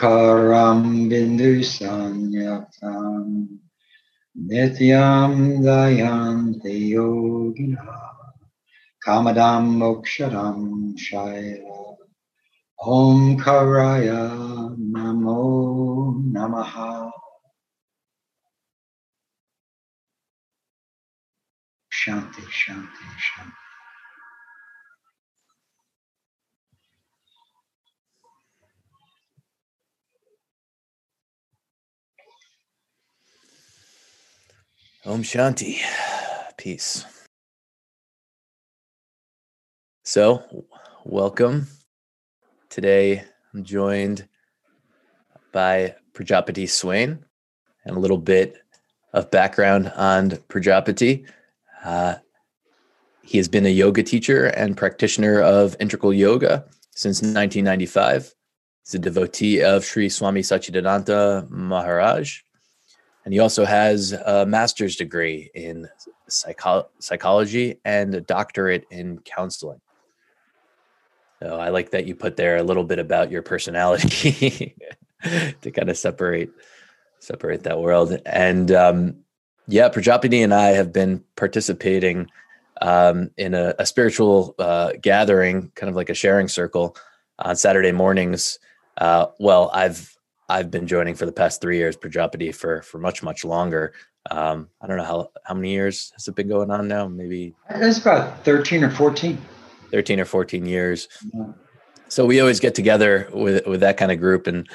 Omkaram Bindu Sanyatam Nityam Dayanti Yogina Kamadam Moksharam Shaila Omkaraya Namo Namaha Shanti, Shanti, Shanti. Om Shanti. Peace. So, welcome. Today I'm joined by Prajapati Swain and a little bit of background on Prajapati. Uh, he has been a yoga teacher and practitioner of integral yoga since 1995. He's a devotee of Sri Swami Satchidananda Maharaj and he also has a master's degree in psycho- psychology and a doctorate in counseling. So I like that you put there a little bit about your personality to kind of separate separate that world. And um, yeah, Prajapati and I have been participating um, in a, a spiritual uh, gathering, kind of like a sharing circle on Saturday mornings. Uh, well, I've I've been joining for the past three years, Prajapati for for much much longer. Um, I don't know how how many years has it been going on now? Maybe it's about thirteen or fourteen. Thirteen or fourteen years. Yeah. So we always get together with with that kind of group and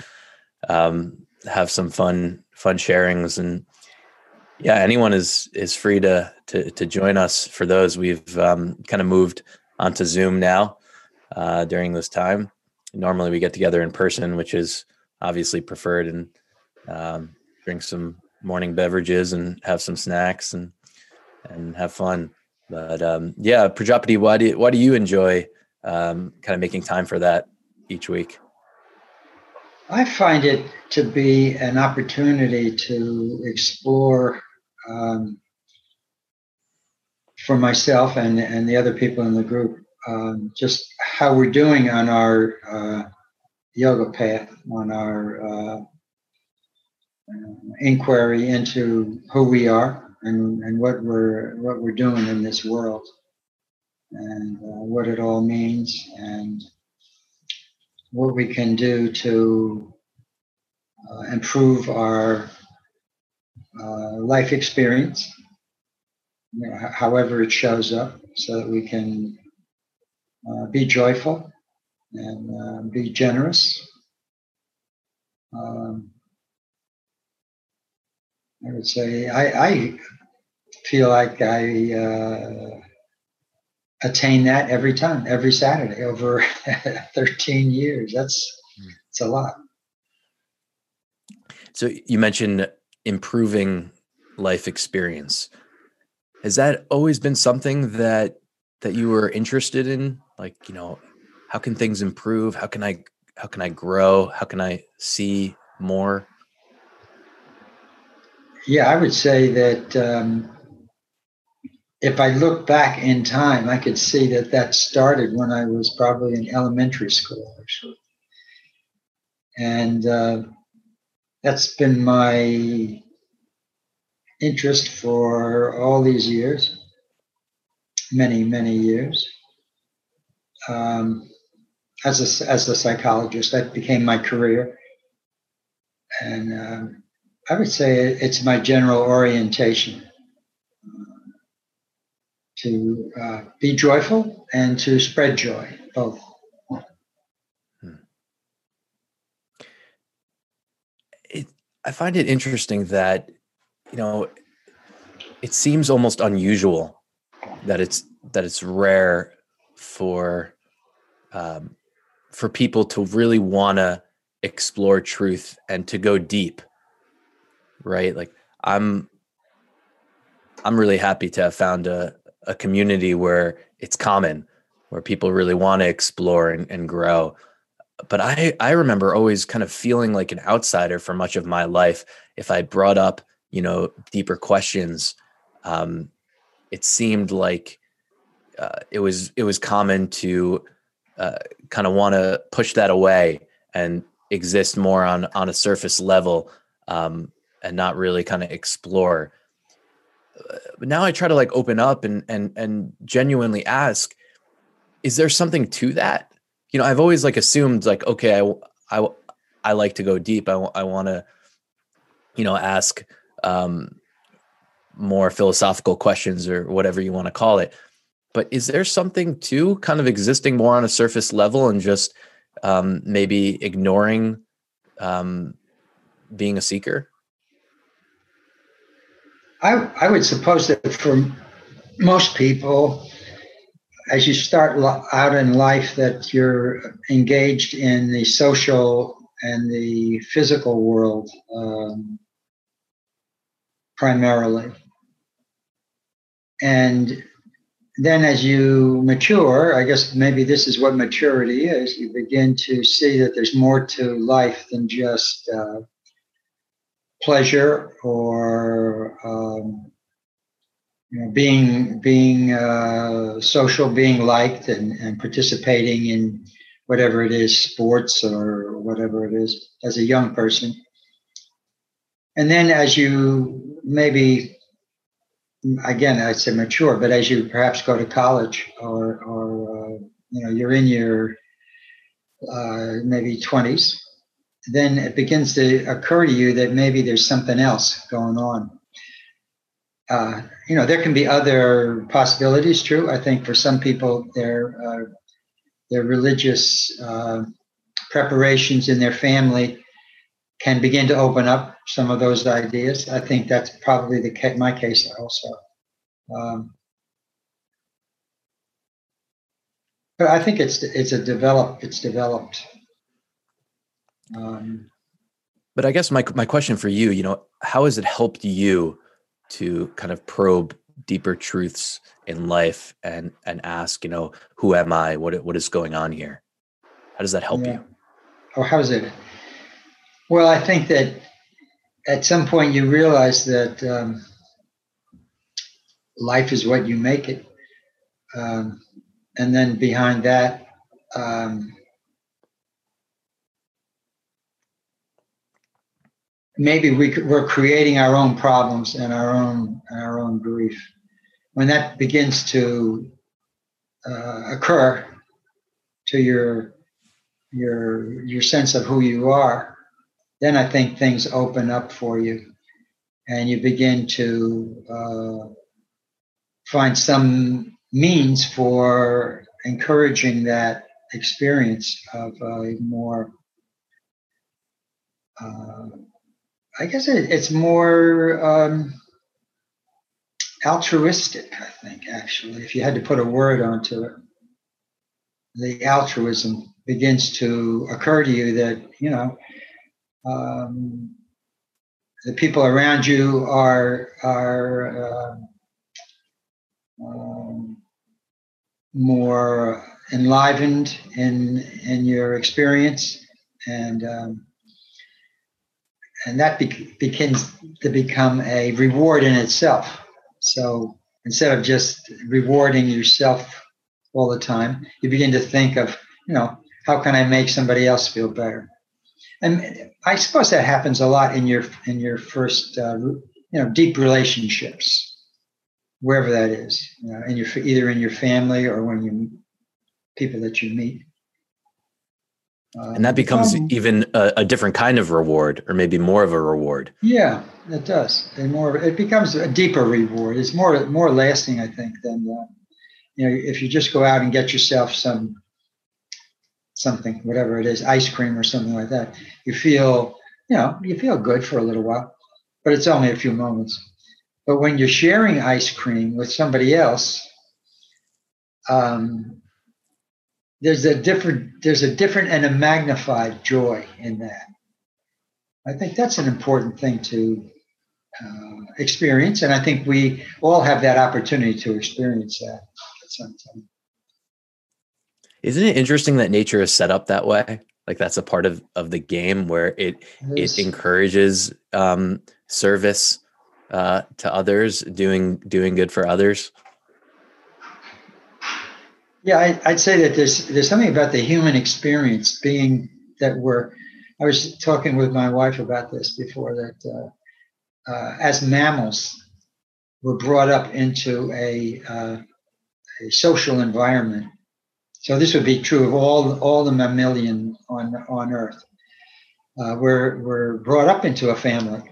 um, have some fun fun sharings and yeah, anyone is is free to to to join us for those. We've um, kind of moved onto Zoom now uh, during this time. Normally we get together in person, which is obviously preferred and um, drink some morning beverages and have some snacks and and have fun. But um, yeah, Prajapati, why do why do you enjoy um, kind of making time for that each week? I find it to be an opportunity to explore um, for myself and and the other people in the group um, just how we're doing on our uh, yoga path on our uh, inquiry into who we are and, and what we're what we're doing in this world and uh, what it all means and what we can do to uh, improve our uh, life experience, you know, however it shows up, so that we can uh, be joyful and uh, be generous. Um, I would say I, I feel like I uh, attain that every time, every Saturday over 13 years. That's it's a lot. So you mentioned improving life experience. Has that always been something that that you were interested in? Like, you know, how can things improve? How can i how can i grow? How can i see more? Yeah i would say that um, if i look back in time i could see that that started when i was probably in elementary school actually. And uh, that's been my interest for all these years many many years. Um, as a, as a psychologist. That became my career. And um, I would say it's my general orientation uh, to uh, be joyful and to spread joy, both. Hmm. It, I find it interesting that, you know, it seems almost unusual that it's that it's rare for um, for people to really want to explore truth and to go deep right? Like i'm i'm really happy to have found a, a community where it's common where people really want to explore and, and grow. But i i remember always kind of feeling like an outsider for much of my life. If i brought up you know deeper questions um it seemed like uh, it was it was common to uh, kind of want to push that away and exist more on on a surface level um, and not really kind of explore. But now I try to like open up and and and genuinely ask, is there something to that? You know, I've always like assumed like, okay, I I I like to go deep. I I want to, you know, ask um, more philosophical questions or whatever you want to call it. But is there something to kind of existing more on a surface level and just um, maybe ignoring um, being a seeker? I, I would suppose that for most people, as you start out in life, that you're engaged in the social and the physical world um, primarily. And then as you mature, I guess maybe this is what maturity is, you begin to see that there's more to life than just uh, pleasure or um, you know, being being uh, social, being liked, and, and participating in whatever it is, sports or whatever it is, as a young person. And then as you maybe again, I'd say mature, but as you perhaps go to college or, or uh, you know, you're in your uh, maybe 20s, then it begins to occur to you that maybe there's something else going on. Uh, you know, there can be other possibilities. True, I think for some people, their uh, their religious uh, preparations in their family can begin to open up some of those ideas. I think that's probably the my case also. Um, but I think it's it's a develop it's developed. Um, but I guess my my question for you, you know, how has it helped you to kind of probe deeper truths in life and and ask, you know, who am I? What what is going on here? How does that help yeah. you? Oh, how is it? Well, I think that at some point you realize that um, life is what you make it. Um, and then behind that, um, maybe we, we're creating our own problems and our own our own grief. When that begins to uh, occur to your your your sense of who you are, then I think things open up for you and you begin to uh, find some means for encouraging that experience of a more, uh, I guess it, it's more um, altruistic, I think, actually, if you had to put a word onto it. The altruism begins to occur to you that, you know, um, the people around you are are uh, um, more enlivened in in your experience, and um, and that be- begins to become a reward in itself. So instead of just rewarding yourself all the time, you begin to think of you know how can I make somebody else feel better and I suppose that happens a lot in your in your first uh, you know deep relationships, wherever that is, you know, in your either in your family or when you people that you meet. and that becomes um, even a, a, different kind of reward, or maybe more of a reward. Yeah, it does. And more, it becomes a deeper reward. It's more more lasting, I think, than uh, you know if you just go out and get yourself some something, whatever it is, ice cream or something like that, you feel, you know, you feel good for a little while, but it's only a few moments. But when you're sharing ice cream with somebody else, um, there's a different there's a different and a magnified joy in that. I think that's an important thing to uh, experience, and I think we all have that opportunity to experience that at some time. Isn't it interesting that nature is set up that way? Like that's a part of of the game where it it, it encourages um, service uh, to others, doing doing good for others. Yeah, I, would say that there's there's something about the human experience being that we're I was talking with my wife about this before that uh, uh, as mammals, we're brought up into a, uh, a social environment. So this would be true of all all the mammalian on on Earth. Uh, we're we're brought up into a family,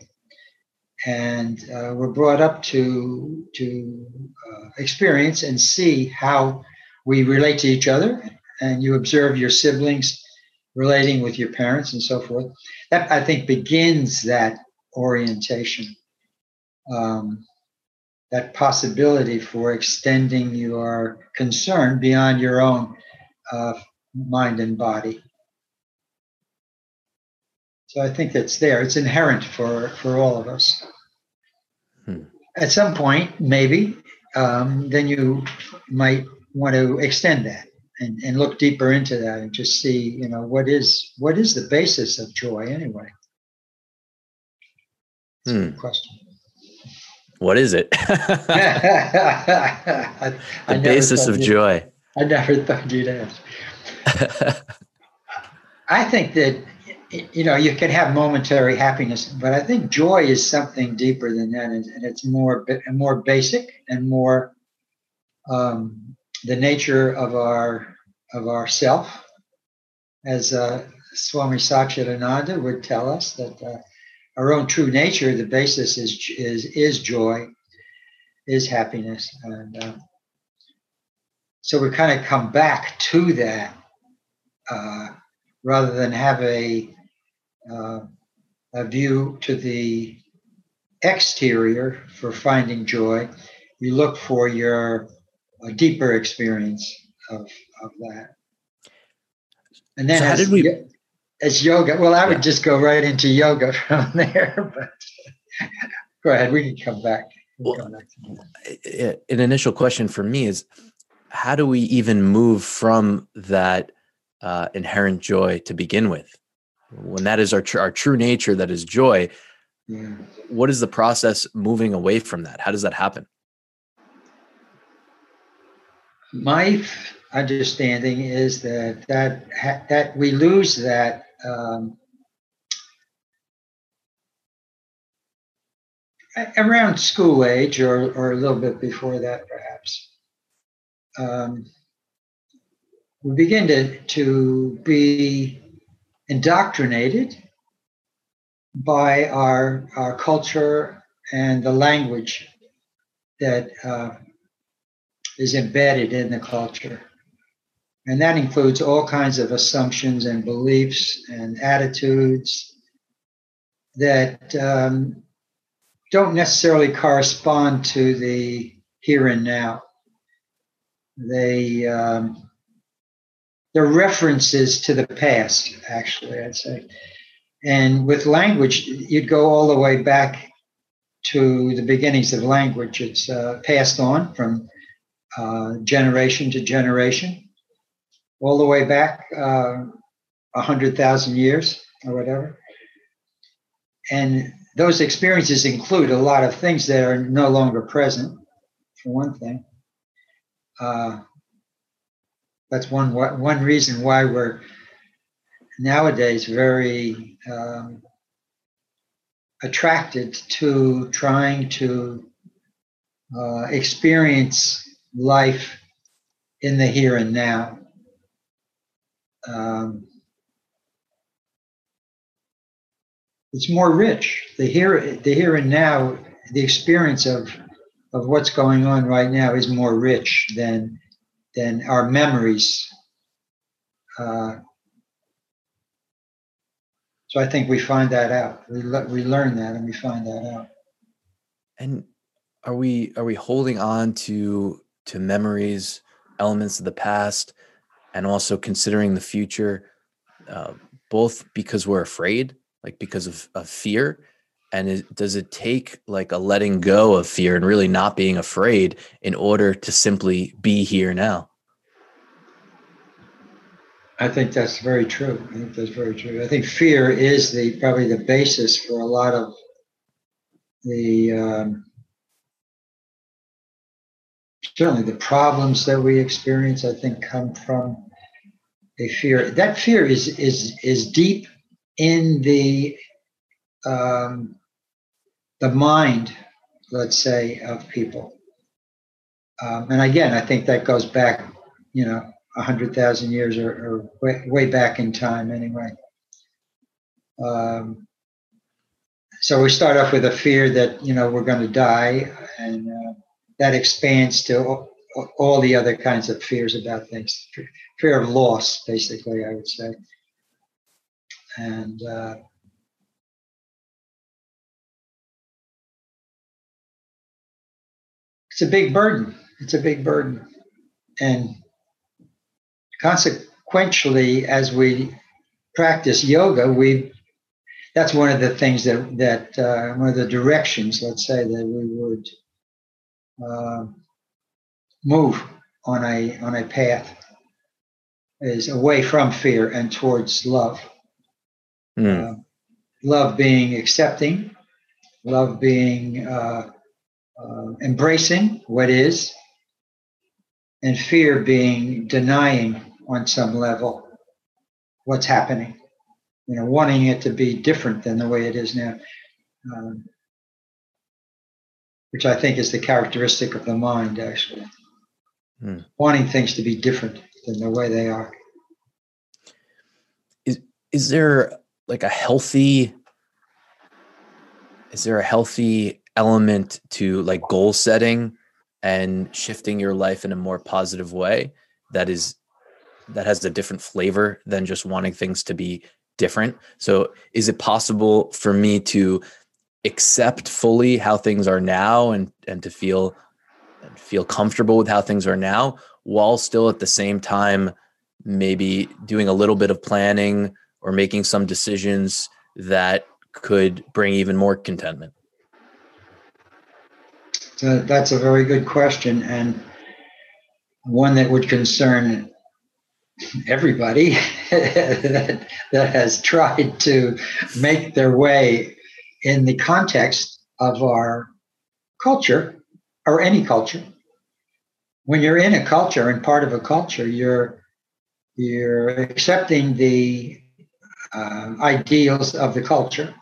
and uh, we're brought up to to uh, experience and see how we relate to each other. And you observe your siblings relating with your parents and so forth. That I think begins that orientation, um, that possibility for extending your concern beyond your own uh, mind and body. So I think it's there. It's inherent for for all of us. Hmm. At some point, maybe, um, then you might want to extend that and, and look deeper into that and just see, you know, what is what is the basis of joy anyway? Hmm. question. What is it? The basis of joy. I never thought you'd ask. I think that you know you can have momentary happiness, but I think joy is something deeper than that, and, it's more more basic and more um, the nature of our of our self, as uh, Swami Satchidananda would tell us that uh, our own true nature, the basis is is is joy, is happiness, and uh, so we kind of come back to that uh, rather than have a uh, a view to the exterior for finding joy. You look for your deeper experience of, of that. And then so as, we... as yoga, well, I would just go right into yoga from there, but go ahead, we can come back. Well, come back an initial question for me is how do we even move from that uh, inherent joy to begin with? When that is our, tr- our true nature, that is joy, yeah. what is the process moving away from that? How does that happen? my understanding is that that that we lose that um, around school age or, or a little bit before that perhaps um, we begin to, to be indoctrinated by our, our culture and the language that uh, is embedded in the culture. And that includes all kinds of assumptions and beliefs and attitudes that um, don't necessarily correspond to the here and now. They um, they're references to the past, actually, I'd say. And with language, you'd go all the way back to the beginnings of language. It's uh, passed on from uh, generation to generation, all the way back uh, a uh, hundred thousand years or whatever. And those experiences include a lot of things that are no longer present, for one thing. Uh, that's one one reason why we're nowadays very um, attracted to trying to uh, experience life in the here and now. Um, it's more rich. The here, the here and now, the experience of of what's going on right now is more rich than than our memories. Uh, so I think we find that out. We le- we learn that and we find that out. And are we are we holding on to to memories, elements of the past, and also considering the future, uh, both because we're afraid, like because of, of fear, and is, does it take like a letting go of fear and really not being afraid in order to simply be here now? I think that's very true. I think that's very true. I think fear is the probably the basis for a lot of the um, certainly the problems that we experience, I think, come from a fear. That fear is is is deep in the um, the mind, let's say, of people. Um, and again, I think that goes back, you know, a hundred thousand years or, or way, way, back in time, anyway. Um, so we start off with a fear that you know we're going to die, and uh, that expands to all, all the other kinds of fears about things. Fear of loss, basically, I would say, and uh, it's a big burden. It's a big burden. And consequently, as we practice yoga, we that's one of the things that that uh, one of the directions, let's say, that we would uh, move on a on a path is away from fear and towards love. Mm. Uh, love being accepting, love being uh, uh, embracing what is, and fear being denying on some level what's happening. You know, wanting it to be different than the way it is now, um, which I think is the characteristic of the mind, actually. Hmm. Wanting things to be different than the way they are. Is is there like a healthy? Is there a healthy element to like goal setting and shifting your life in a more positive way that is that has a different flavor than just wanting things to be different. So is it possible for me to accept fully how things are now and and to feel feel comfortable with how things are now while still at the same time maybe doing a little bit of planning or making some decisions that could bring even more contentment so that's a very good question and one that would concern everybody that, that has tried to make their way in the context of our culture or any culture. When you're in a culture and part of a culture, you're you're accepting the uh, ideals of the culture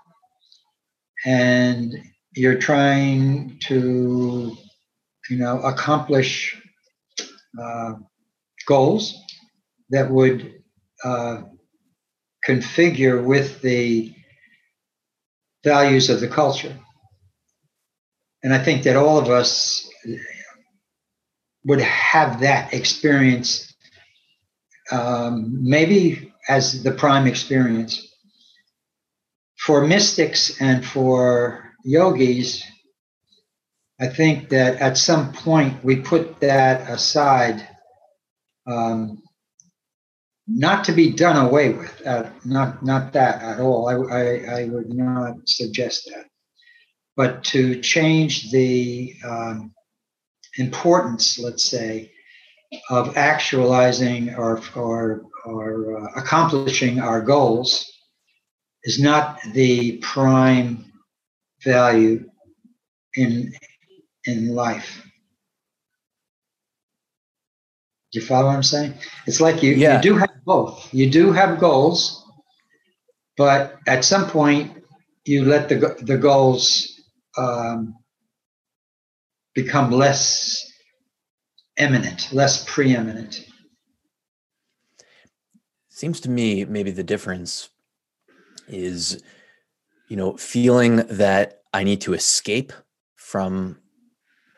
and you're trying to, you know, accomplish uh, goals that would uh, configure with the values of the culture. And I think that all of us would have that experience, um, maybe as the prime experience. For mystics and for yogis, I think that at some point we put that aside, um, not to be done away with. Uh, not not that at all. I, I, I would not suggest that, but to change the um, importance, let's say, of actualizing or or or uh, accomplishing our goals is not the prime value in in life. Do you follow what I'm saying? It's like you, yeah. you do have both. You do have goals, but at some point you let the the goals um, become less eminent, less preeminent. Seems to me maybe the difference is you know, feeling that I need to escape from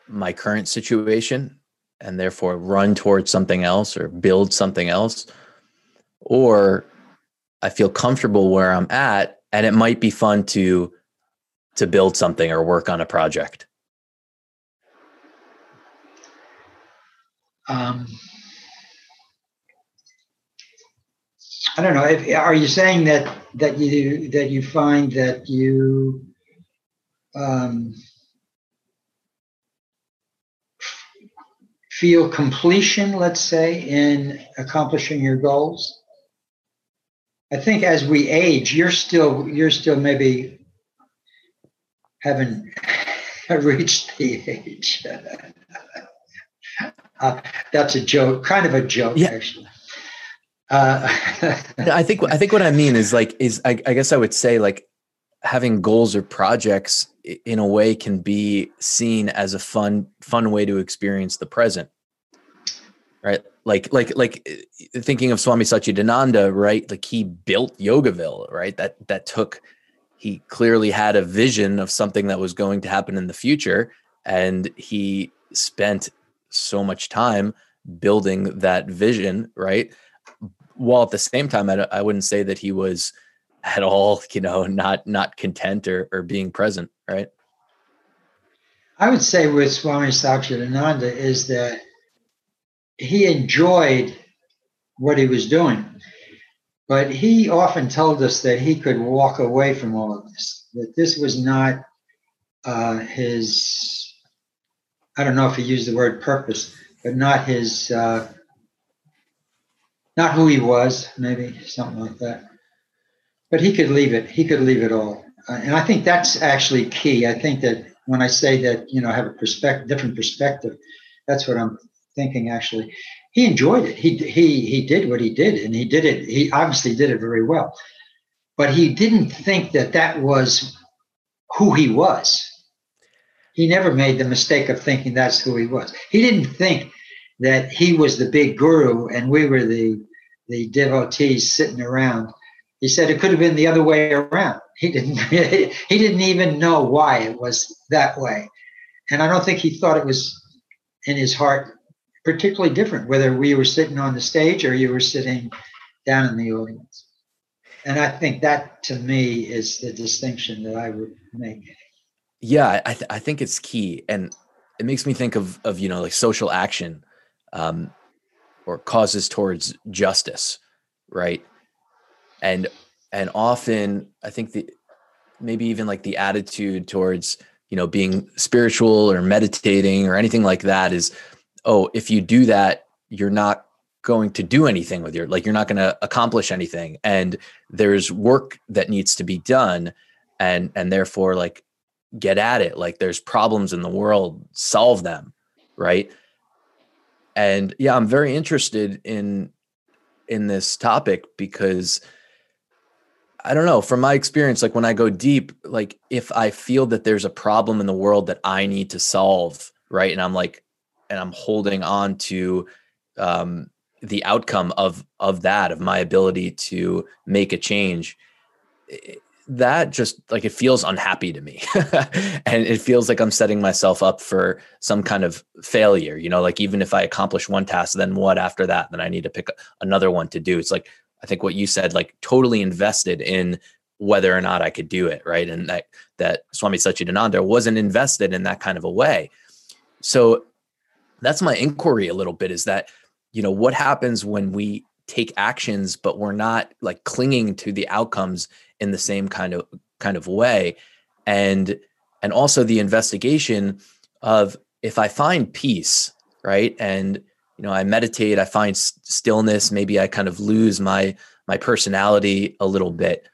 my current situation and therefore run towards something else or build something else. Or I feel comfortable where I'm at and it might be fun to to build something or work on a project. Um, I don't know. If, are you saying that that you that you find that you um, feel completion, let's say, in accomplishing your goals? I think as we age, you're still you're still maybe haven't reached the age. uh, that's a joke, kind of a joke, yeah. actually. Uh, I think I think what I mean is like is I, I guess I would say like having goals or projects in a way can be seen as a fun fun way to experience the present. Right? Like like like eh, thinking of swami satchidananda right? Like he built yogaville right? That that took he clearly had a vision of something that was going to happen in the future and he spent so much time building that vision right while at the same time I, I wouldn't say that he was at all you know not not content or, or being present right? I would say with swami satchidananda is that he enjoyed what he was doing but he often told us that he could walk away from all of this that this was not uh, his i don't know if he used the word purpose but not his uh, not who he was maybe something like that but he could leave it. He could leave it all, uh, and I think that's actually key. I think that when I say that, you know, have a perspective, different perspective, that's what I'm thinking. Actually, he enjoyed it. He he he did what he did, and he did it. He obviously did it very well, but he didn't think that that was who he was. He never made the mistake of thinking that's who he was. He didn't think that he was the big guru and we were the the devotees sitting around he said it could have been the other way around. He didn't he didn't even know why it was that way. And I don't think he thought it was in his heart particularly different whether we were sitting on the stage or you were sitting down in the audience. And I think that to me is the distinction that I would make. Yeah, I, th- I think it's key. And it makes me think of, of you know, like social action um, or causes towards justice, right? and and often i think the maybe even like the attitude towards you know being spiritual or meditating or anything like that is oh if you do that you're not going to do anything with your like you're not going to accomplish anything. And there's work that needs to be done and and therefore like get at it. Like there's problems in the world solve them right and yeah i'm very interested in in this topic because I don't know. From my experience, like when I go deep, like if I feel that there's a problem in the world that I need to solve, right? And I'm like, and I'm holding on to um, the outcome of of that, of my ability to make a change. That just like it feels unhappy to me, and it feels like I'm setting myself up for some kind of failure. You know, like even if I accomplish one task, then what after that? Then I need to pick another one to do. It's like I think what you said, like totally invested in whether or not I could do it, right? And that that Swami Satchidananda wasn't invested in that kind of a way. So that's my inquiry a little bit is that, you know, what happens when we take actions, but we're not like clinging to the outcomes in the same kind of kind of way. And and also the investigation of if I find peace, right? And you know i meditate i find stillness maybe i kind of lose my my personality a little bit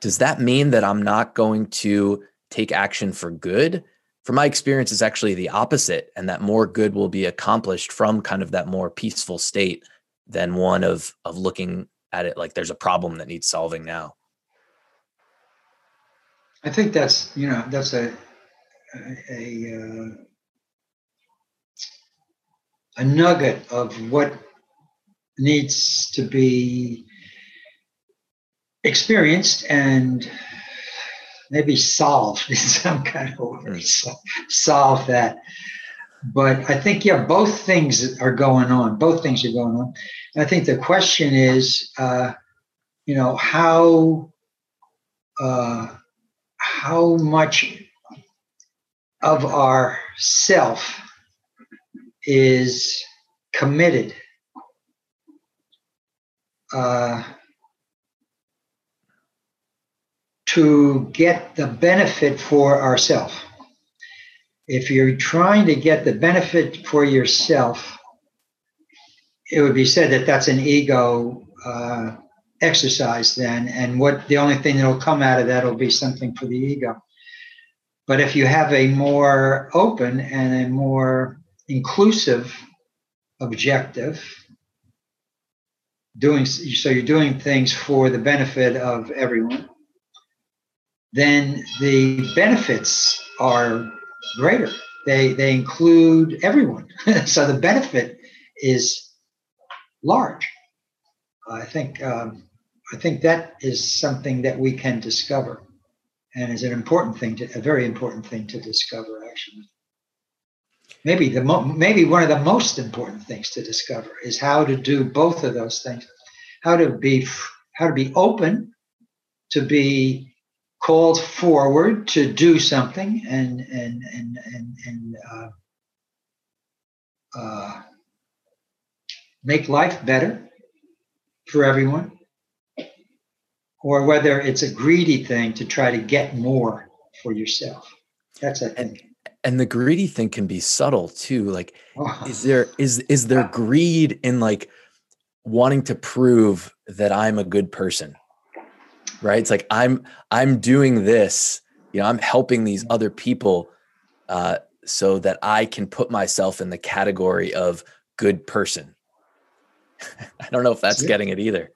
does that mean that i'm not going to take action for good from my experience it's actually the opposite and that more good will be accomplished from kind of that more peaceful state than one of of looking at it like there's a problem that needs solving now i think that's you know that's a a, a uh a nugget of what needs to be experienced and maybe solved in some kind of way. So solve that. But I think, yeah, both things are going on. Both things are going on. And I think the question is, uh, you know, how uh, how much of our self is committed uh, to get the benefit for ourselves. If you're trying to get the benefit for yourself, it would be said that that's an ego uh, exercise then, and what the only thing that'll come out of that will be something for the ego. But if you have a more open and a more inclusive objective, doing so you're doing things for the benefit of everyone then the benefits are greater. They they include everyone. So the benefit is large. I think um, i think that is something that we can discover and is an important thing to a very important thing to discover actually. Maybe the mo- maybe one of the most important things to discover is how to do both of those things. How to be how to be open to be called forward to do something and and and and, and uh, uh, make life better for everyone. Or whether it's a greedy thing to try to get more for yourself. That's a thing and the greedy thing can be subtle too. Like is there is is there greed in like wanting to prove that i'm a good person right? It's like i'm i'm doing this you know i'm helping these other people uh, so that i can put myself in the category of good person. I don't know if that's getting it either.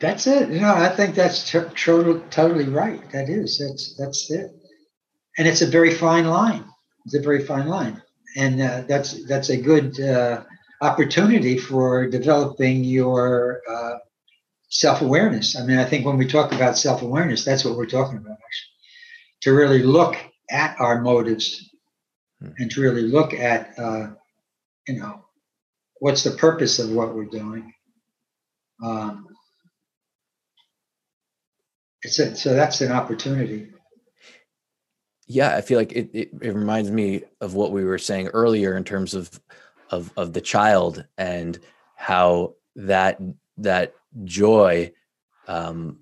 That's it. You know i think that's t- totally totally right. That is that's that's it. And it's a very fine line. It's a very fine line, and uh, that's that's a good uh, opportunity for developing your uh, self-awareness. I mean, I think when we talk about self-awareness, that's what we're talking about actually. To really look at our motives hmm. and to really look at uh, you know what's the purpose of what we're doing. Um, it's a, so that's an opportunity yeah, I feel like it, it, it reminds me of what we were saying earlier in terms of of of the child and how that that joy um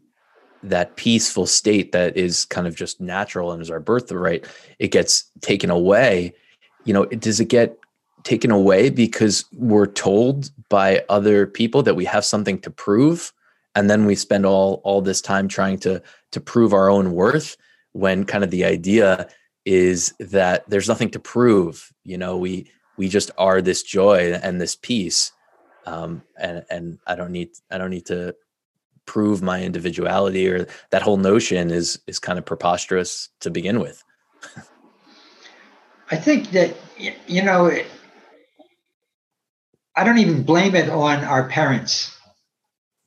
that peaceful state that is kind of just natural and is our birthright it gets taken away. You know does it get taken away because we're told by other people that we have something to prove? And then we spend all all this time trying to to prove our own worth when kind of the idea is that there's nothing to prove. You know we we just are this joy and this peace um, and and i don't need i don't need to prove my individuality or that whole notion is is kind of preposterous to begin with i think that you know it, i don't even blame it on our parents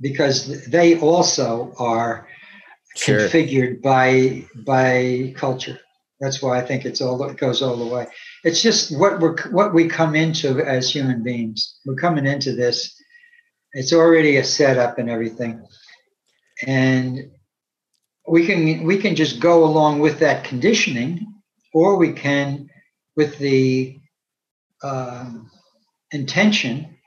because they also are sure. configured by by culture. That's why I think it's all it goes all the way. It's just what we're what we come into as human beings. We're coming into this. It's already a setup and everything, and we can we can just go along with that conditioning, or we can, with the um, intention,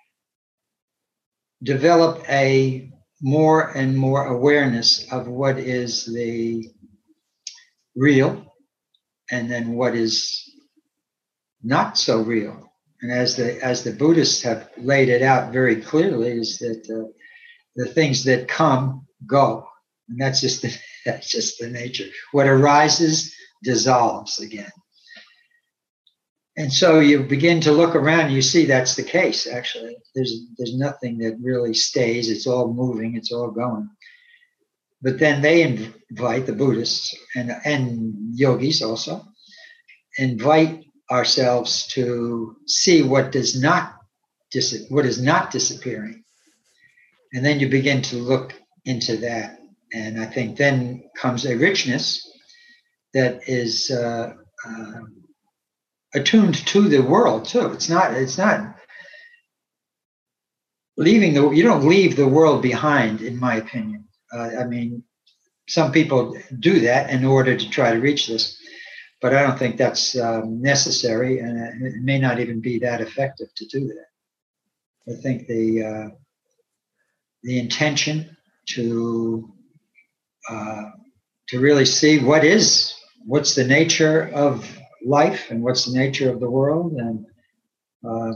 develop a more and more awareness of what is the real and then what is not so real. And as the as the Buddhists have laid it out very clearly, is that uh, the things that come go, and that's just the, that's just the nature. What arises dissolves again. And so you begin to look around, you see that's the case, actually. There's, there's nothing that really stays, it's all moving, it's all going. But then they invite the Buddhists and, and yogis also, invite ourselves to see what does not dis- what is not disappearing. And then you begin to look into that. And I think then comes a richness that is uh, uh, attuned to the world too. It's not. It's not leaving the. You don't leave the world behind, in my opinion. Uh, I mean, some people do that in order to try to reach this, but I don't think that's um, necessary, and it may not even be that effective to do that. I think the uh, the intention to uh, to really see what is what's the nature of life and what's the nature of the world, and uh,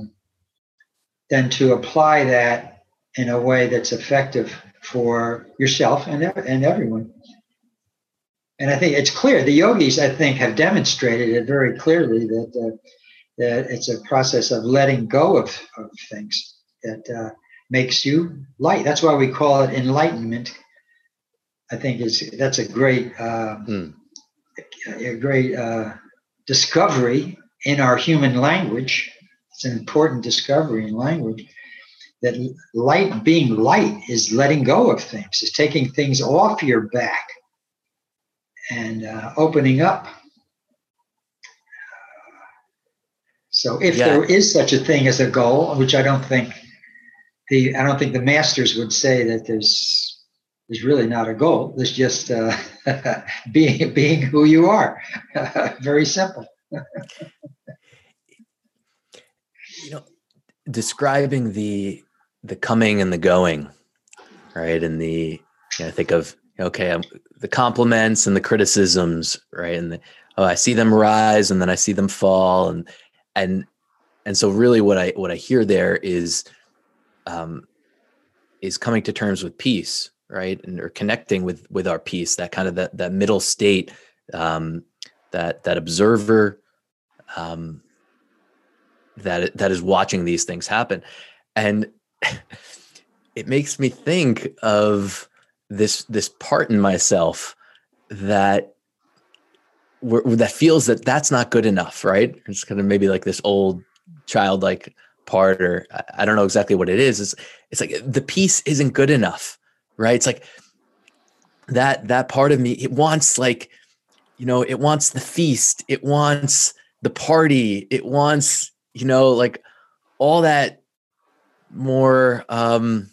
then to apply that in a way that's effective for yourself and, and everyone. And I think it's clear the yogis, I think, have demonstrated it very clearly that uh, that it's a process of letting go of, of things. That uh, makes you light. That's why we call it enlightenment. I think is that's a great, uh, mm. a great uh, discovery in our human language. It's an important discovery in language that light, being light, is letting go of things, is taking things off your back and uh, opening up. So, if yeah. there is such a thing as a goal, which I don't think the I don't think the masters would say that there's there's really not a goal. There's just uh, being being who you are. Very simple. you know, describing the the coming and the going, right? And the you know, think of okay, I'm, the compliments and the criticisms, right? And the, oh, I see them rise and then I see them fall, and and and so really, what I what I hear there is um, is coming to terms with peace, right? And or connecting with with our peace, that kind of that that middle state, um, that that observer, um, that that is watching these things happen, and it makes me think of this this part in myself that that feels that that's not good enough, right? It's kind of maybe like this old childlike part, or I don't know exactly what it is. It's it's like the peace isn't good enough, right? It's like that that part of me it wants like you know it wants the feast, it wants the party, it wants you know like all that more um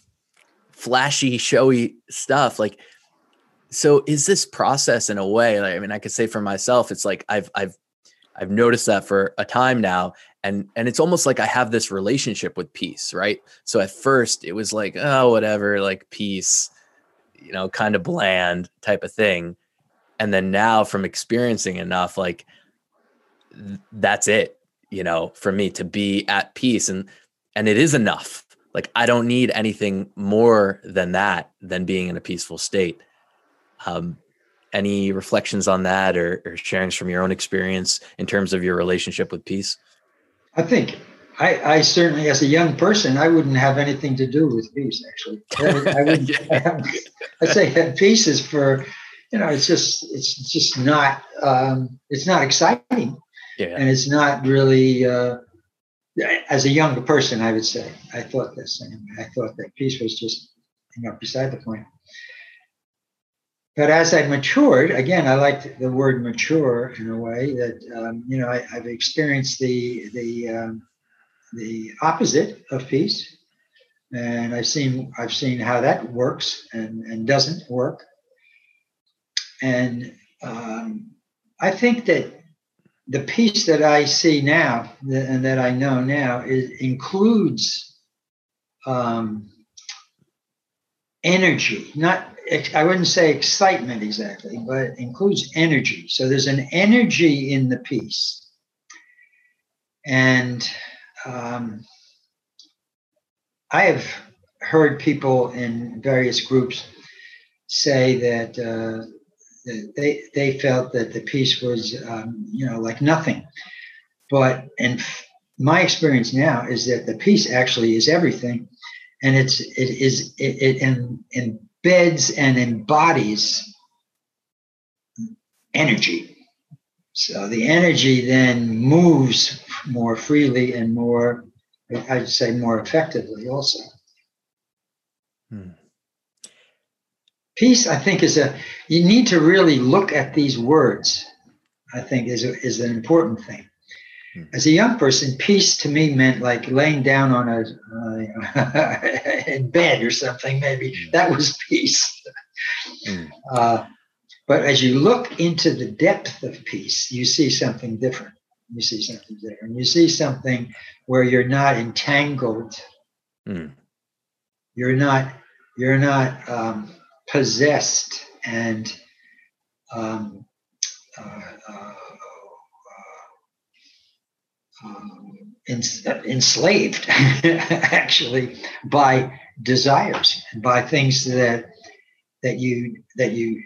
flashy showy stuff like so is this process in a way like, i mean i could say for myself it's like i've i've i've noticed that for a time now and and it's almost like i have this relationship with peace right? So at first it was like oh whatever like peace you know kind of bland type of thing. And then now from experiencing enough like th- that's it you know for me to be at peace and and it is enough like i don't need anything more than that than being in a peaceful state um any reflections on that or, or sharings from your own experience in terms of your relationship with peace I think I, I, certainly, as a young person, I wouldn't have anything to do with peace. Actually, I, would. yeah. I'd say peace is for, you know, it's just it's just not um, it's not exciting, yeah. and it's not really. Uh, as a younger person, I would say I thought this. I thought that peace was just, you know, beside the point. But as I matured, again, I like the word mature in a way that um, you know I, have experienced the the um, the opposite of peace, and I've seen I've seen how that works and and doesn't work. And um, I think that the peace that I see now and that I know now is, includes um, energy, not I wouldn't say excitement exactly, but includes energy. So there's an energy in the peace. And um, I have heard people in various groups say that, uh, they, they felt that the peace was, um, you know, like nothing. But in my experience now is that the peace actually is everything. And it's, it is, it, it embeds and embodies energy. So the energy then moves more freely and more, I'd say, more effectively also. Hmm. Peace, I think, is a, you need to really look at these words, I think, is, a, is an important thing. Hmm. As a young person, peace to me meant like laying down on a, uh, in bed or something. Maybe hmm. that was peace. Mm. Uh, but as you look into the depth of peace, you see something different. You see something different. You see something where you're not entangled. Mm. You're not. You're not um, possessed and um, uh, uh, um, enslaved actually by desires and by things that that you that you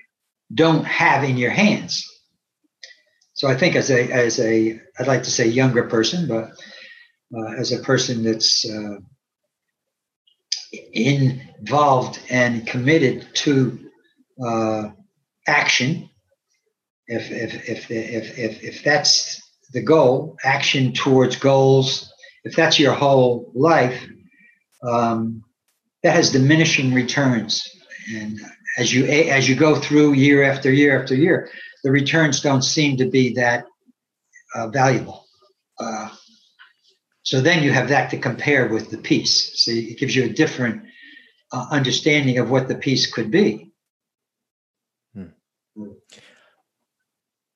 don't have in your hands. So i think as a as a i'd like to say younger person but uh, as a person that's uh, involved and committed to uh, action, if if if if if if that's the goal, action towards goals, if that's your whole life, um, that has diminishing returns. And as you as you go through year after year after year, the returns don't seem to be that uh, valuable. So then you have that to compare with the peace. So it gives you a different uh, understanding of what the peace could be. Hmm.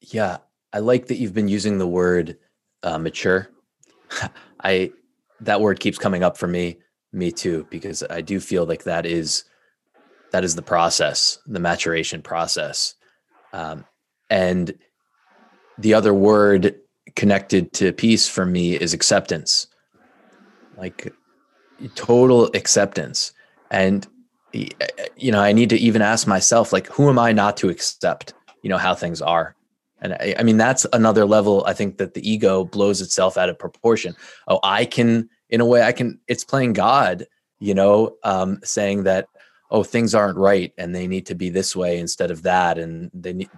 Yeah, I like that you've been using the word uh, mature. I that word keeps coming up for me, me too, because I do feel like that is that is the process, the maturation process, um, and the other word connected to peace for me is acceptance, like total acceptance, and you know I need to even ask myself like, who am I not to accept? You know how things are and I, I, mean, that's another level. I think that the ego blows itself out of proportion. Oh, I can, in a way, I can, it's playing God, you know, um, saying that, oh, things aren't right and they need to be this way instead of that. And they need,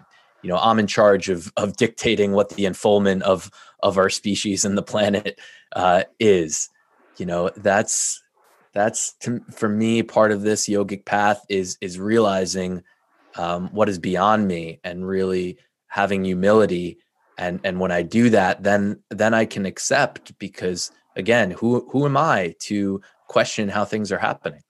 you know, I'm in charge of, of dictating what the unfoldment of, of our species and the planet uh, is, you know, that's, that's to, for me, part of this yogic path is, is realizing um, what is beyond me and really having humility. And and when i do that then then i can accept because again who who am i to question how things are happening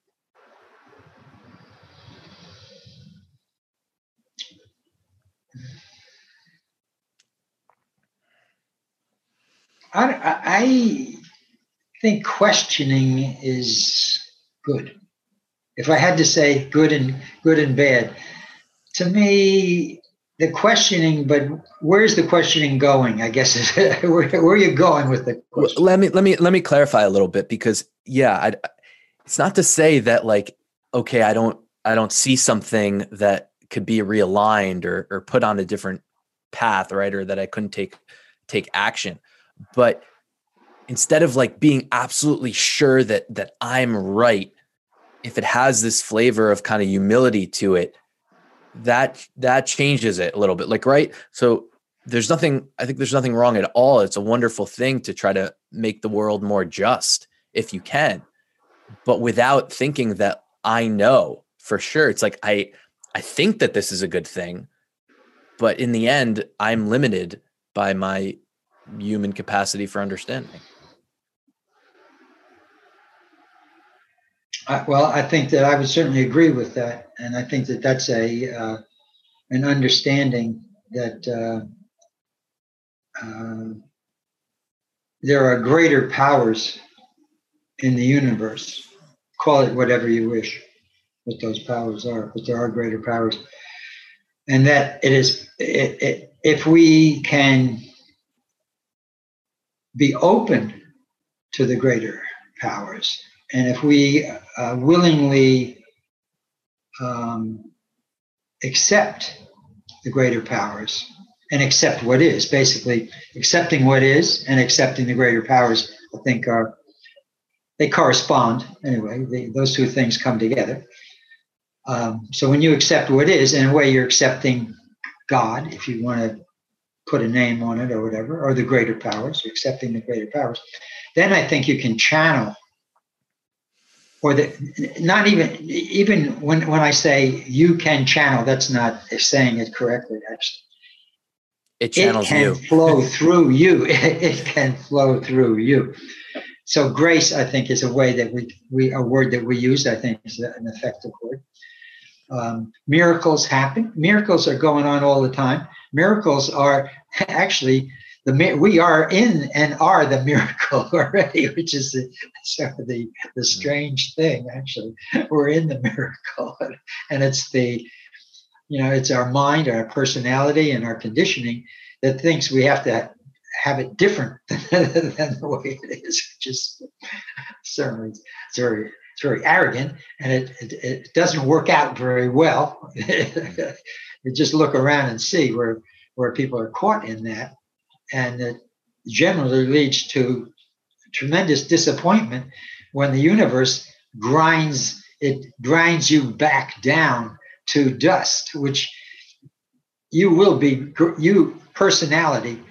I, I think questioning is good. If I had to say good and good and bad, to me, the questioning, but where's the questioning going? I guess where, where, are you going with the question? Let me let me let me clarify a little bit because yeah, I, it's not to say that like okay, I don't I don't see something that could be realigned or or put on a different path, right? Or that I couldn't take take action, but instead of like being absolutely sure that that I'm right, if it has this flavor of kind of humility to it that that changes it a little bit like right? So there's nothing i think there's nothing wrong at all. It's a wonderful thing to try to make the world more just if you can but without thinking that i know for sure. It's like i i think that this is a good thing but in the end i'm limited by my human capacity for understanding I, well, I think that I would certainly agree with that, and I think that that's a uh, an understanding that uh, uh, there are greater powers in the universe. Call it whatever you wish, what those powers are, but there are greater powers, and that it is it, it, if we can be open to the greater powers and if we uh, willingly um, accept the greater powers and accept what is, basically accepting what is and accepting the greater powers, I think are they correspond anyway. They, those two things come together. Um, so when you accept what is, in a way, you're accepting God, if you want to put a name on it or whatever, or the greater powers, you're accepting the greater powers. Then I think you can channel or the not even even when when I say you can channel, that's not saying it correctly. Actually, it channels it can you. flow through you. It, can flow through you. So grace, I think, is a way that we we a word that we use. I think is an effective word. Um, miracles happen. Miracles are going on all the time. Miracles are actually the we are in and are the miracle already, which is the, the the strange thing. Actually, we're in the miracle, and it's the you know it's our mind, our personality, and our conditioning that thinks we have to have it different than the way it is, which is certainly it's very it's very arrogant, and it, it, it doesn't work out very well. you just look around and see where where people are caught in that and it generally leads to tremendous disappointment when the universe grinds it grinds you back down to dust, which you will be you personality,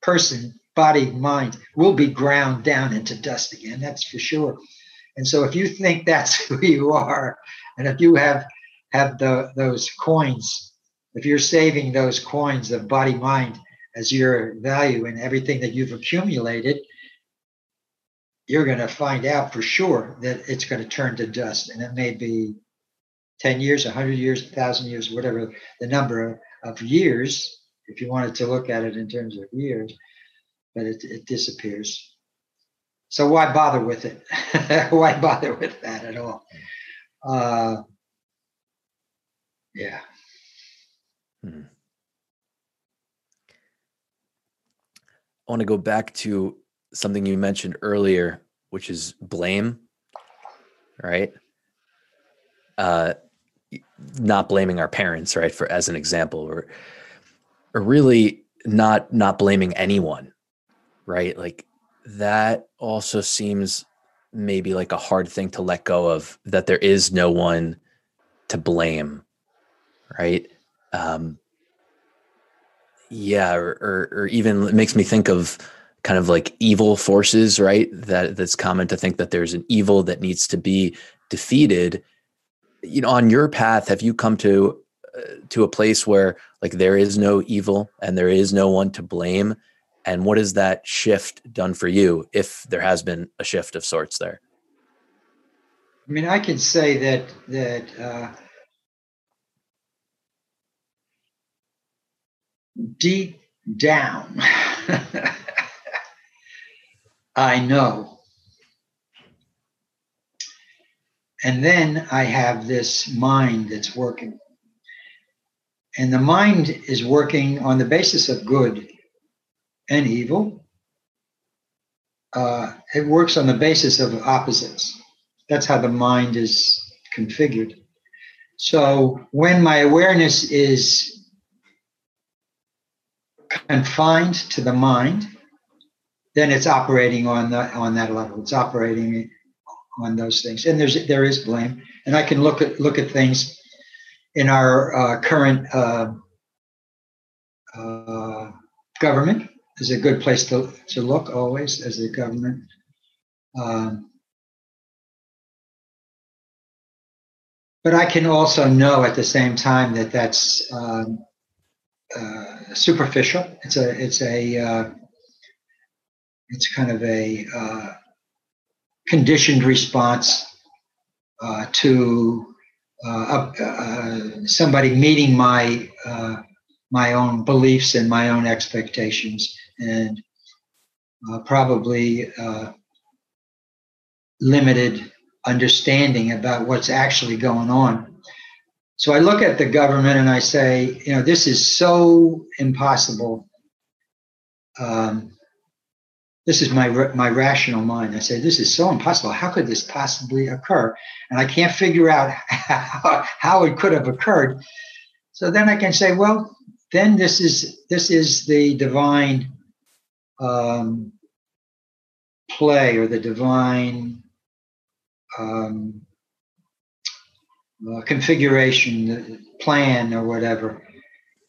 person, body, mind will be ground down into dust again. That's for sure. And so if you think that's who you are, and if you have have the those coins, if you're saving those coins of body mind as your value and everything that you've accumulated, you're going to find out for sure that it's going to turn to dust. And it may be 10 years, 100 years, 1,000 years, whatever the number of years, if you wanted to look at it in terms of years, but it, it disappears. So why bother with it? why bother with that at all? Uh, yeah. Hmm. I want to go back to something you mentioned earlier, which is blame, right? Uh, not blaming our parents, right? For as an example, or or really not not blaming anyone, right? Like that also seems maybe like a hard thing to let go of. That there is no one to blame, right? Um, yeah or, or, or even it makes me think of kind of like evil forces right that that's common to think that there's an evil that needs to be defeated you know on your path have you come to uh, to a place where like there is no evil and there is no one to blame and what has that shift done for you if there has been a shift of sorts there i mean i can say that that uh, deep down, I know. And then I have this mind that's working. And the mind is working on the basis of good and evil. Uh, it works on the basis of opposites. That's how the mind is configured. So when my awareness is confined to the mind, then it's operating on the on that level. It's operating on those things, and there's there is blame. And I can look at look at things in our uh, current uh, uh, government is a good place to to look always as a government. Um, but I can also know at the same time that that's um, uh, superficial. It's a it's a uh, it's kind of a uh, conditioned response uh, to uh, uh, somebody meeting my my own beliefs and my own expectations, and probably limited understanding about what's actually going on so I look at the government and I say, you know, this is so impossible. Um, this is my my rational mind. I say, this is so impossible. How could this possibly occur? And I can't figure out how, how it could have occurred. So then I can say, well, then this is this is the divine um, play or the divine um, uh, configuration plan or whatever.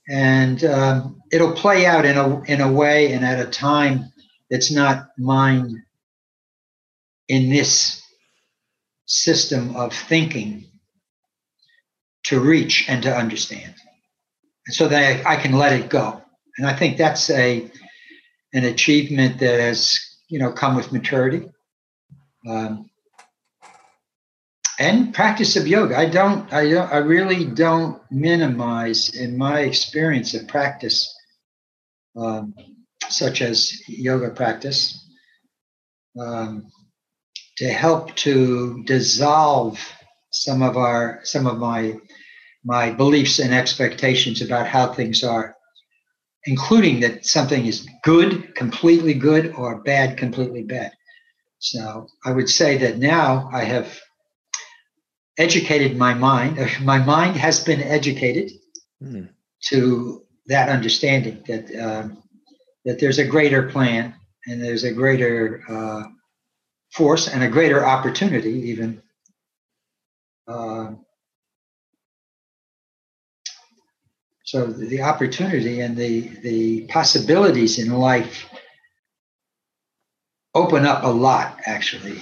And um, it'll play out in a in a way and at a time that's not mine in this system of thinking to reach and to understand. And so that I, I can let it go. And i think that's a an achievement that has you know come with maturity um, and practice of yoga. I don't, I don't, I really don't minimize in my experience of practice, um, such as yoga practice, um, to help to dissolve some of our, some of my, my beliefs and expectations about how things are, including that something is good, completely good, or bad, completely bad. So I would say that now I have educated my mind. My mind has been educated mm. to that understanding that um, that there's a greater plan and there's a greater uh, force and a greater opportunity even Uh, so the opportunity and the the possibilities in life open up a lot, actually.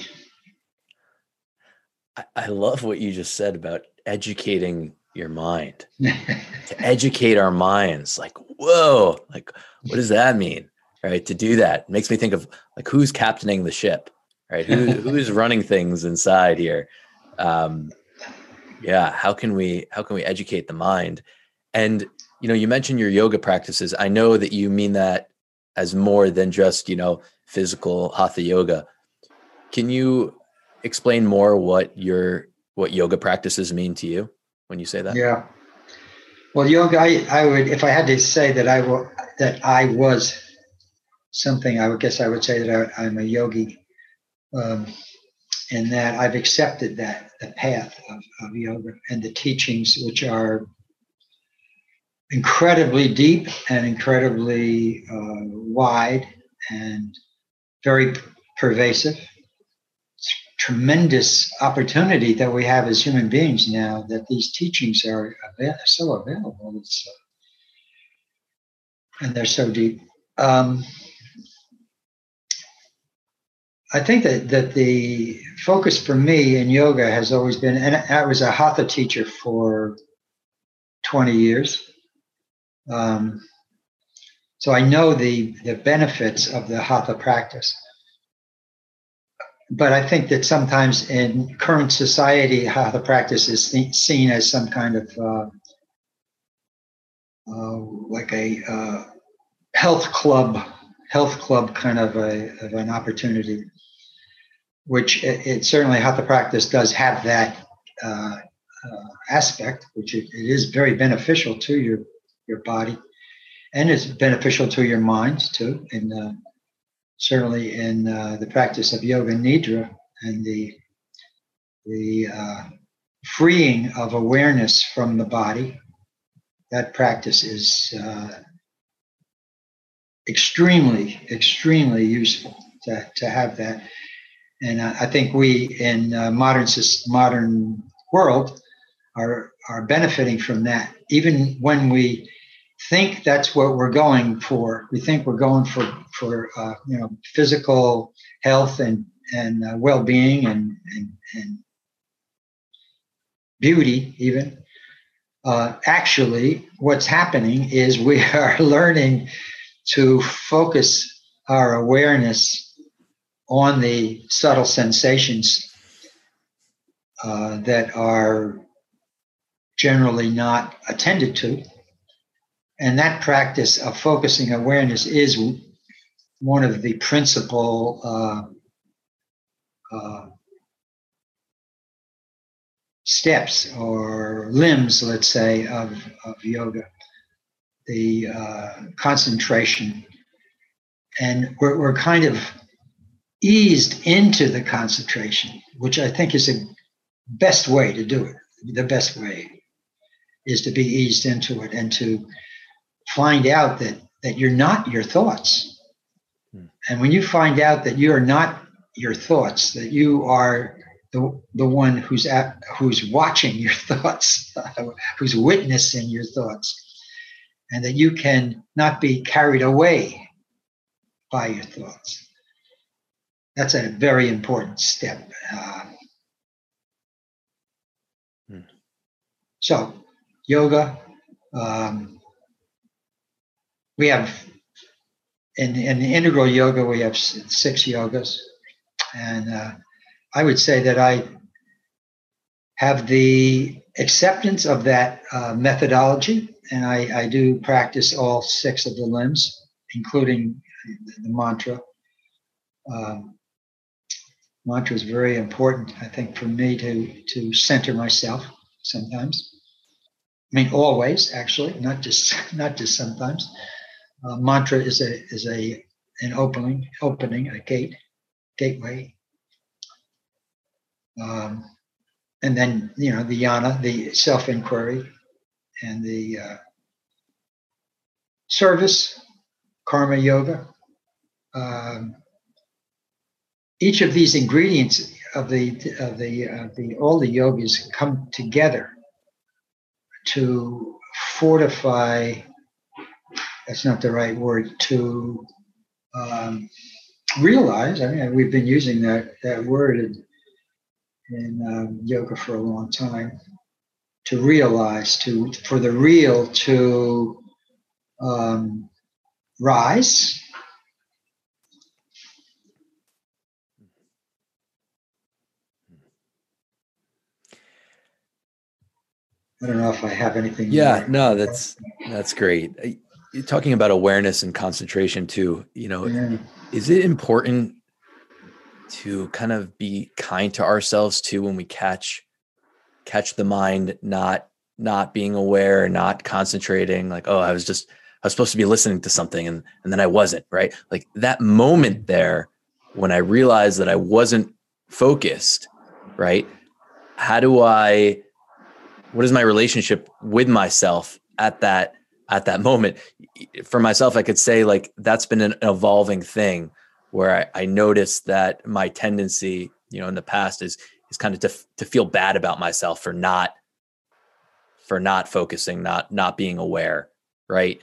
I, I love what you just said about educating your mind. to educate our minds, like, whoa, like, what does that mean? Right. To do that makes me think of like who's captaining the ship, right? Who, who's running things inside here? Um, yeah. How can we, how can we educate the mind? And, you know, you mentioned your yoga practices. I know that you mean that as more than just, you know, physical hatha yoga. Can you explain more what your what yoga practices mean to you when you say that? Yeah. Well, yoga, I, I would, if I had to say that I will, that I was something, I would guess I would say that I, am a yogi, um, and that I've accepted that the path of, of yoga and the teachings, which are incredibly deep and incredibly uh, wide and very pervasive. It's tremendous opportunity that we have as human beings now that these teachings are so available. Uh, and they're so deep. Um, I think that, that the focus for me in yoga has always been, and I was a hatha teacher for 20 years. Um, so I know the, the benefits of the hatha practice. But I think that sometimes in current society, hatha practice is th- seen as some kind of uh, uh, like a uh, health club, health club kind of, a, of an opportunity, which it, it, certainly hatha practice does have that uh, uh, aspect, which it, it is very beneficial to your your body and it's beneficial to your minds too. And uh, certainly in uh, the practice of yoga nidra and the the uh, freeing of awareness from the body, that practice is uh, extremely, extremely useful to, to have that. And I think we in uh, modern modern world are are benefiting from that. Even when we think that's what we're going for. We think we're going for for uh, you know physical health and and uh, well-being and, and, and beauty even. Uh, actually, what's happening is we are learning to focus our awareness on the subtle sensations uh, that are generally not attended to and that practice of focusing awareness is one of the principal uh, uh, steps or limbs, let's say, of, of yoga. The uh, concentration. And we're, we're kind of eased into the concentration, which I think is the best way to do it. The best way is to be eased into it and to find out that that you're not your thoughts. Hmm. And when you find out that you are not your thoughts, that you are the, the one who's at, who's watching your thoughts, who's witnessing your thoughts, and that you can not be carried away by your thoughts. That's a very important step. Uh, hmm. So, yoga, um, we have in, in the integral yoga we have six yogas. And uh, i would say that i have the acceptance of that uh, methodology. And I, I, do practice all six of the limbs including the mantra. Um, mantra is very important i think for me to to center myself sometimes. I mean always actually not just not just sometimes uh, mantra is a is a an opening opening a gate gateway um, and then you know the jnana the self inquiry and the uh, service karma yoga um, each of these ingredients of the of the of the all the yogis come together to fortify. That's not the right word. To um, realize. I mean, we've been using that that word in, in um, yoga for a long time. To realize, to for the real to um, rise I don't know if I have anything. Yeah, no, that's that's great. You're talking about awareness and concentration too. You know, yeah. is it important to kind of be kind to ourselves too when we catch catch the mind not not being aware, not concentrating? Like, oh, I was just I was supposed to be listening to something and and then I wasn't. Right, like that moment there when I realized that I wasn't focused. Right, how do I what is my relationship with myself at that at that moment. For myself i could say like that's been an evolving thing where i, I noticed that my tendency you know in the past is is kind of to, to feel bad about myself for not for not focusing not not being aware right?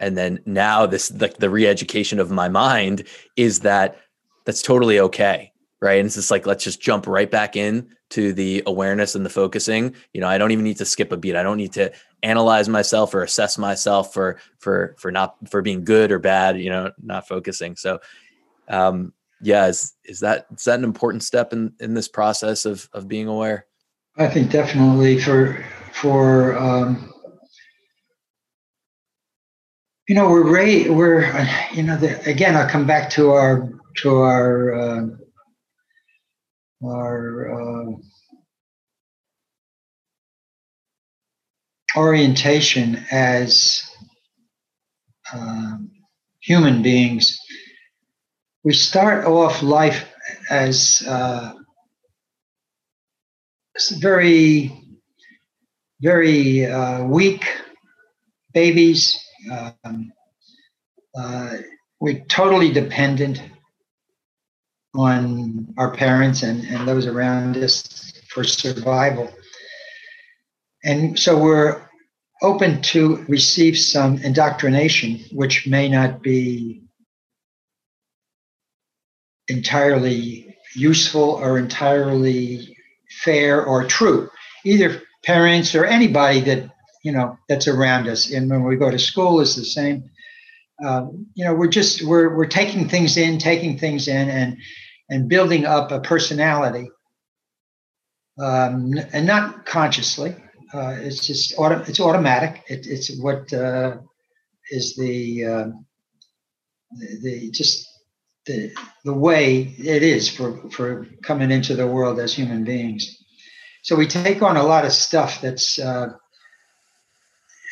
And then now this like the re-education of my mind is that that's totally okay right? And it's just like let's just jump right back in to the awareness and the focusing. You know i don't even need to skip a beat. I don't need to analyze myself or assess myself for for for not for being good or bad you know not focusing. So um yeah is is that is that an important step in in this process of of being aware? I think definitely for for um you know we're right we're you know the, again i'll come back to our to our uh, our uh, orientation as um, human beings, we start off life as uh, very, very uh, weak babies. Um, uh, we're totally dependent on our parents and, and those around us for survival. And so we're open to receive some indoctrination, which may not be entirely useful or entirely fair or true. Either parents or anybody that you know that's around us. And when we go to school, is the same. Uh, you know, we're just we're we're taking things in, taking things in, and and building up a personality, um, and not consciously. Uh, it's just auto, it's automatic. It, it's what uh, is the, uh, the, the just the the way it is for for coming into the world as human beings. So we take on a lot of stuff that's uh,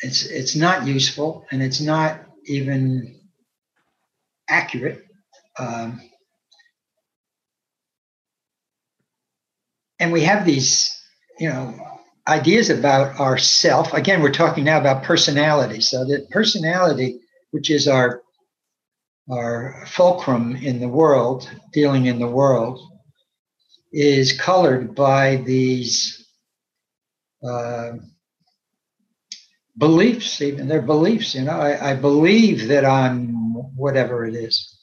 it's it's not useful and it's not even accurate. Um, and we have these, you know, ideas about ourself. Again, we're talking now about personality. So that personality, which is our our fulcrum in the world, dealing in the world, is colored by these uh, beliefs. Even their beliefs. You know, I, I, believe that I'm whatever it is,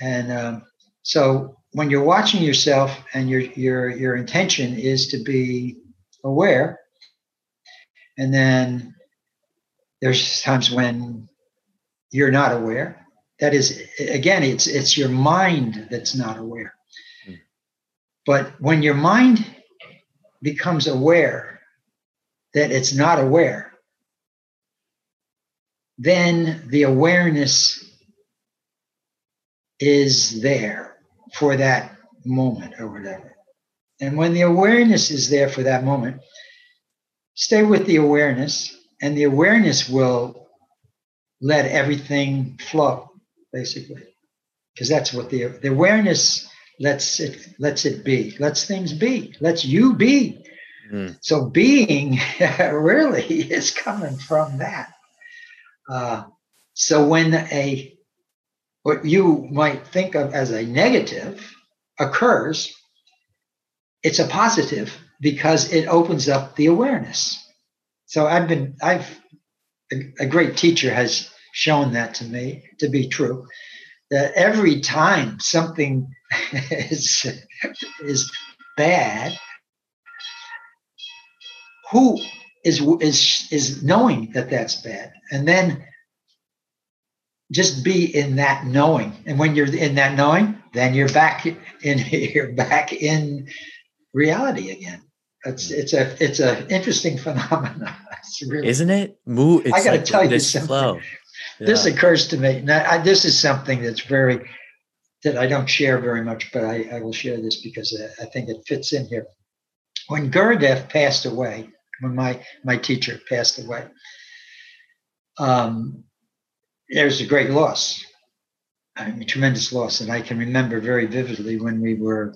and um, so when you're watching yourself and your your your intention is to be aware. And then there's times when you're not aware. That is, again, it's it's your mind that's not aware. Mm. But when your mind becomes aware that it's not aware, then the awareness is there for that moment or whatever. And when the awareness is there for that moment, stay with the awareness, and the awareness will let everything flow, basically. Because that's what the, the awareness lets it lets it be, lets things be, lets you be. Mm. So being really is coming from that. Uh, so when a what you might think of as a negative occurs, it's a positive because it opens up the awareness. So I've been, I've, a, a great teacher has shown that to me to be true. That every time something is is bad, who is is is knowing that that's bad, and then just be in that knowing. And when you're in that knowing, then you're back in you're back in reality again. It's it's a it's a interesting phenomenon. Really, Isn't it? Move. I got to like tell you something. Flow. Yeah. This occurs to me. Now, I, this is something that's very that I don't share very much, but I, I will share this because I, I think it fits in here. When Gurudev passed away, when my my teacher passed away, um, there's a great loss, I mean, tremendous loss, and I can remember very vividly when we were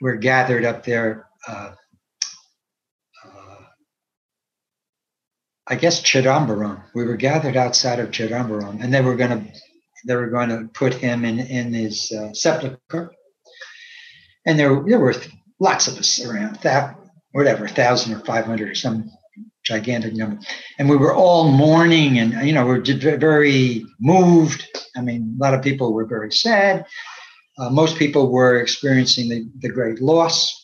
were gathered up there. Uh, uh, I guess Chidambaram. We were gathered outside of Chidambaram, and they were going to they were going to put him in in his uh, sepulcher, and there there were lots of us around that whatever thousand or five hundred or some gigantic number, and we were all mourning, and you know we are very moved. I mean, a lot of people were very sad. Uh, most people were experiencing the, the great loss.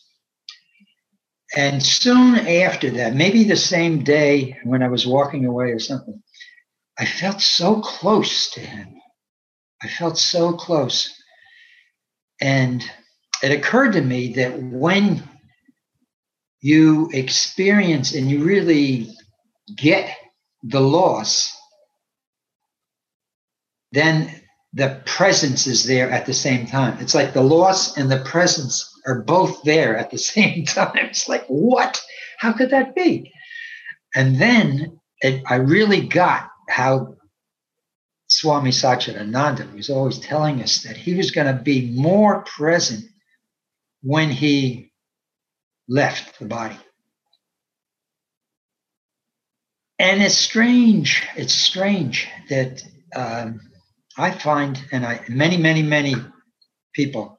And soon after that, maybe the same day when I was walking away or something, I felt so close to him. I felt so close. And it occurred to me that when you experience and you really get the loss, then the presence is there at the same time. It's like the loss and the presence are both there at the same time. It's like, what? How could that be? And then it, I really got how Swami Satchidananda was always telling us that he was going to be more present when he left the body. And it's strange, it's strange that um, I find, and I many, many, many people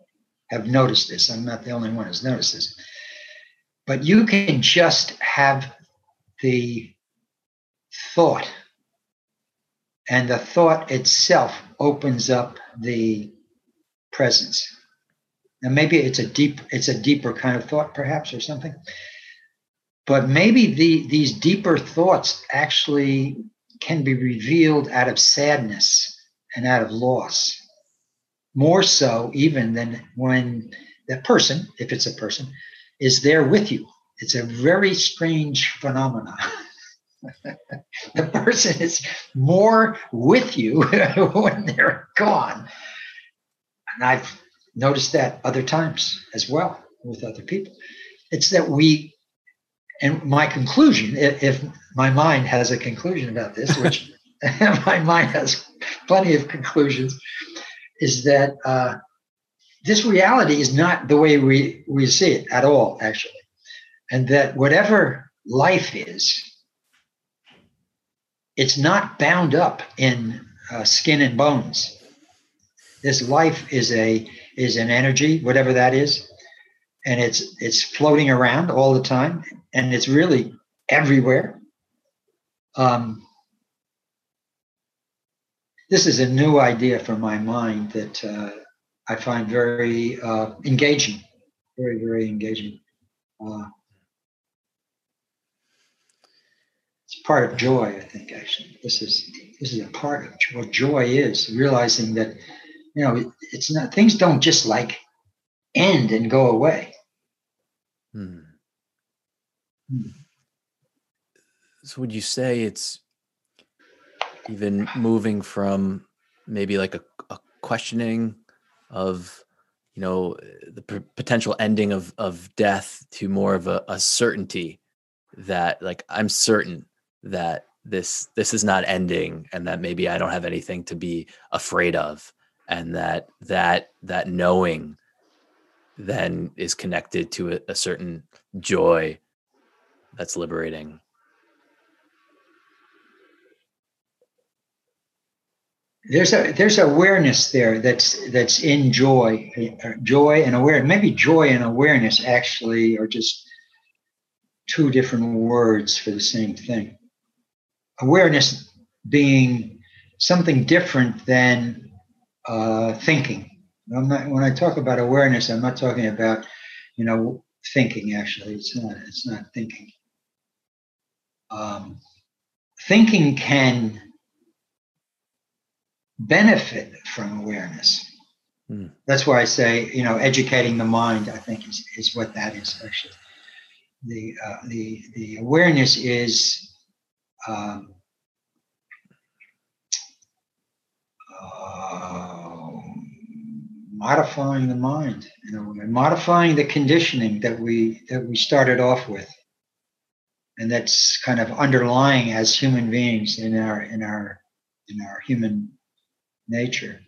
have noticed this. I'm not the only one who's noticed this. But you can just have the thought, and the thought itself opens up the presence. Now maybe it's a deep, it's a deeper kind of thought, perhaps, or something. But maybe the these deeper thoughts actually can be revealed out of sadness and out of loss. More so even than when that person, if it's a person, is there with you. It's a very strange phenomenon. the person is more with you when they're gone. And I've noticed that other times as well with other people. It's that we, and my conclusion, if, my mind has a conclusion about this, which my mind has plenty of conclusions, is that uh, this reality is not the way we, we see it at all, actually. And that whatever life is, it's not bound up in uh, skin and bones. This life is a is an energy, whatever that is, and it's it's floating around all the time, and it's really everywhere. Um, this is a new idea for my mind that uh, I find very uh, engaging, very very engaging. Uh, it's part of joy, I think. Actually, this is this is a part of what joy is. Realizing that you know, it's not things don't just like end and go away. Hmm. Hmm. So would you say it's even moving from maybe like a, a questioning of you know the p- potential ending of of death to more of a, a certainty that like i'm certain that this this is not ending and that maybe i don't have anything to be afraid of and that that that knowing then is connected to a, a certain joy that's liberating. There's a there's awareness there that's that's in joy uh, joy and awareness. Maybe joy and awareness actually are just two different words for the same thing. Awareness being something different than uh, thinking I'm not, when i talk about awareness i'm not talking about you know thinking actually it's not it's not thinking um, thinking can benefit from awareness. Hmm. That's why I say, you know, educating the mind. I think is, is what that is actually. The uh, the the awareness is um, modifying the mind in a way, modifying the conditioning that we that we started off with, and that's kind of underlying as human beings in our in our in our human nature.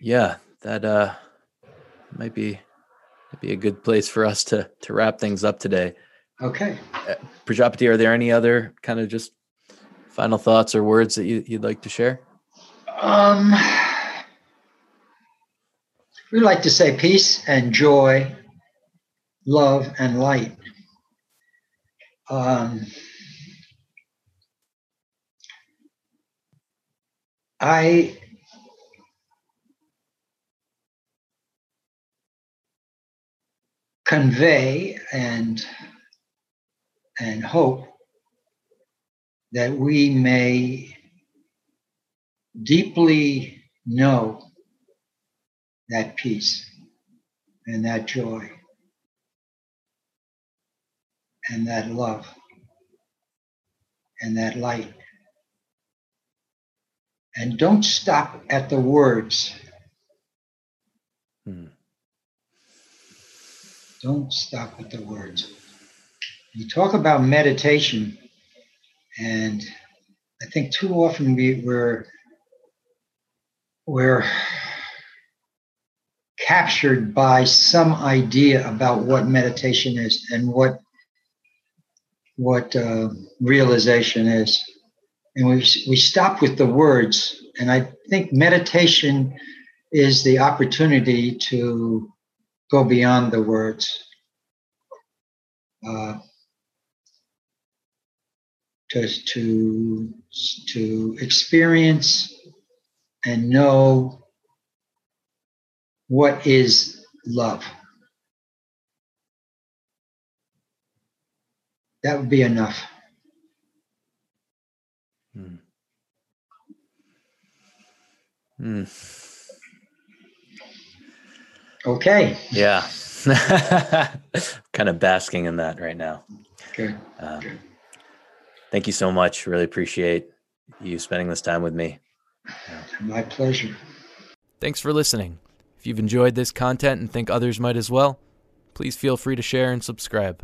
Yeah, that uh might be might be a good place for us to to wrap things up today. Okay. Uh, Prajapati, are there any other kind of just final thoughts or words that you, you'd like to share? Um, we like to say peace and joy love, and light. Um, I convey and and hope that we may deeply know that peace and that joy and that love and that light. And don't stop at the words. Hmm. Don't stop at the words. You talk about meditation, and I think too often we, we're, we're captured by some idea about what meditation is and what what uh, realization is. And we, we stop with the words. And I think meditation is the opportunity to go beyond the words. Uh, to, to, to experience and know what is love. That would be enough. Hmm. Hmm. Okay. Yeah. kind of basking in that right now. Okay. Um, Thank you so much. Really appreciate you spending this time with me. My pleasure. Thanks for listening. If you've enjoyed this content and think others might as well, please feel free to share and subscribe.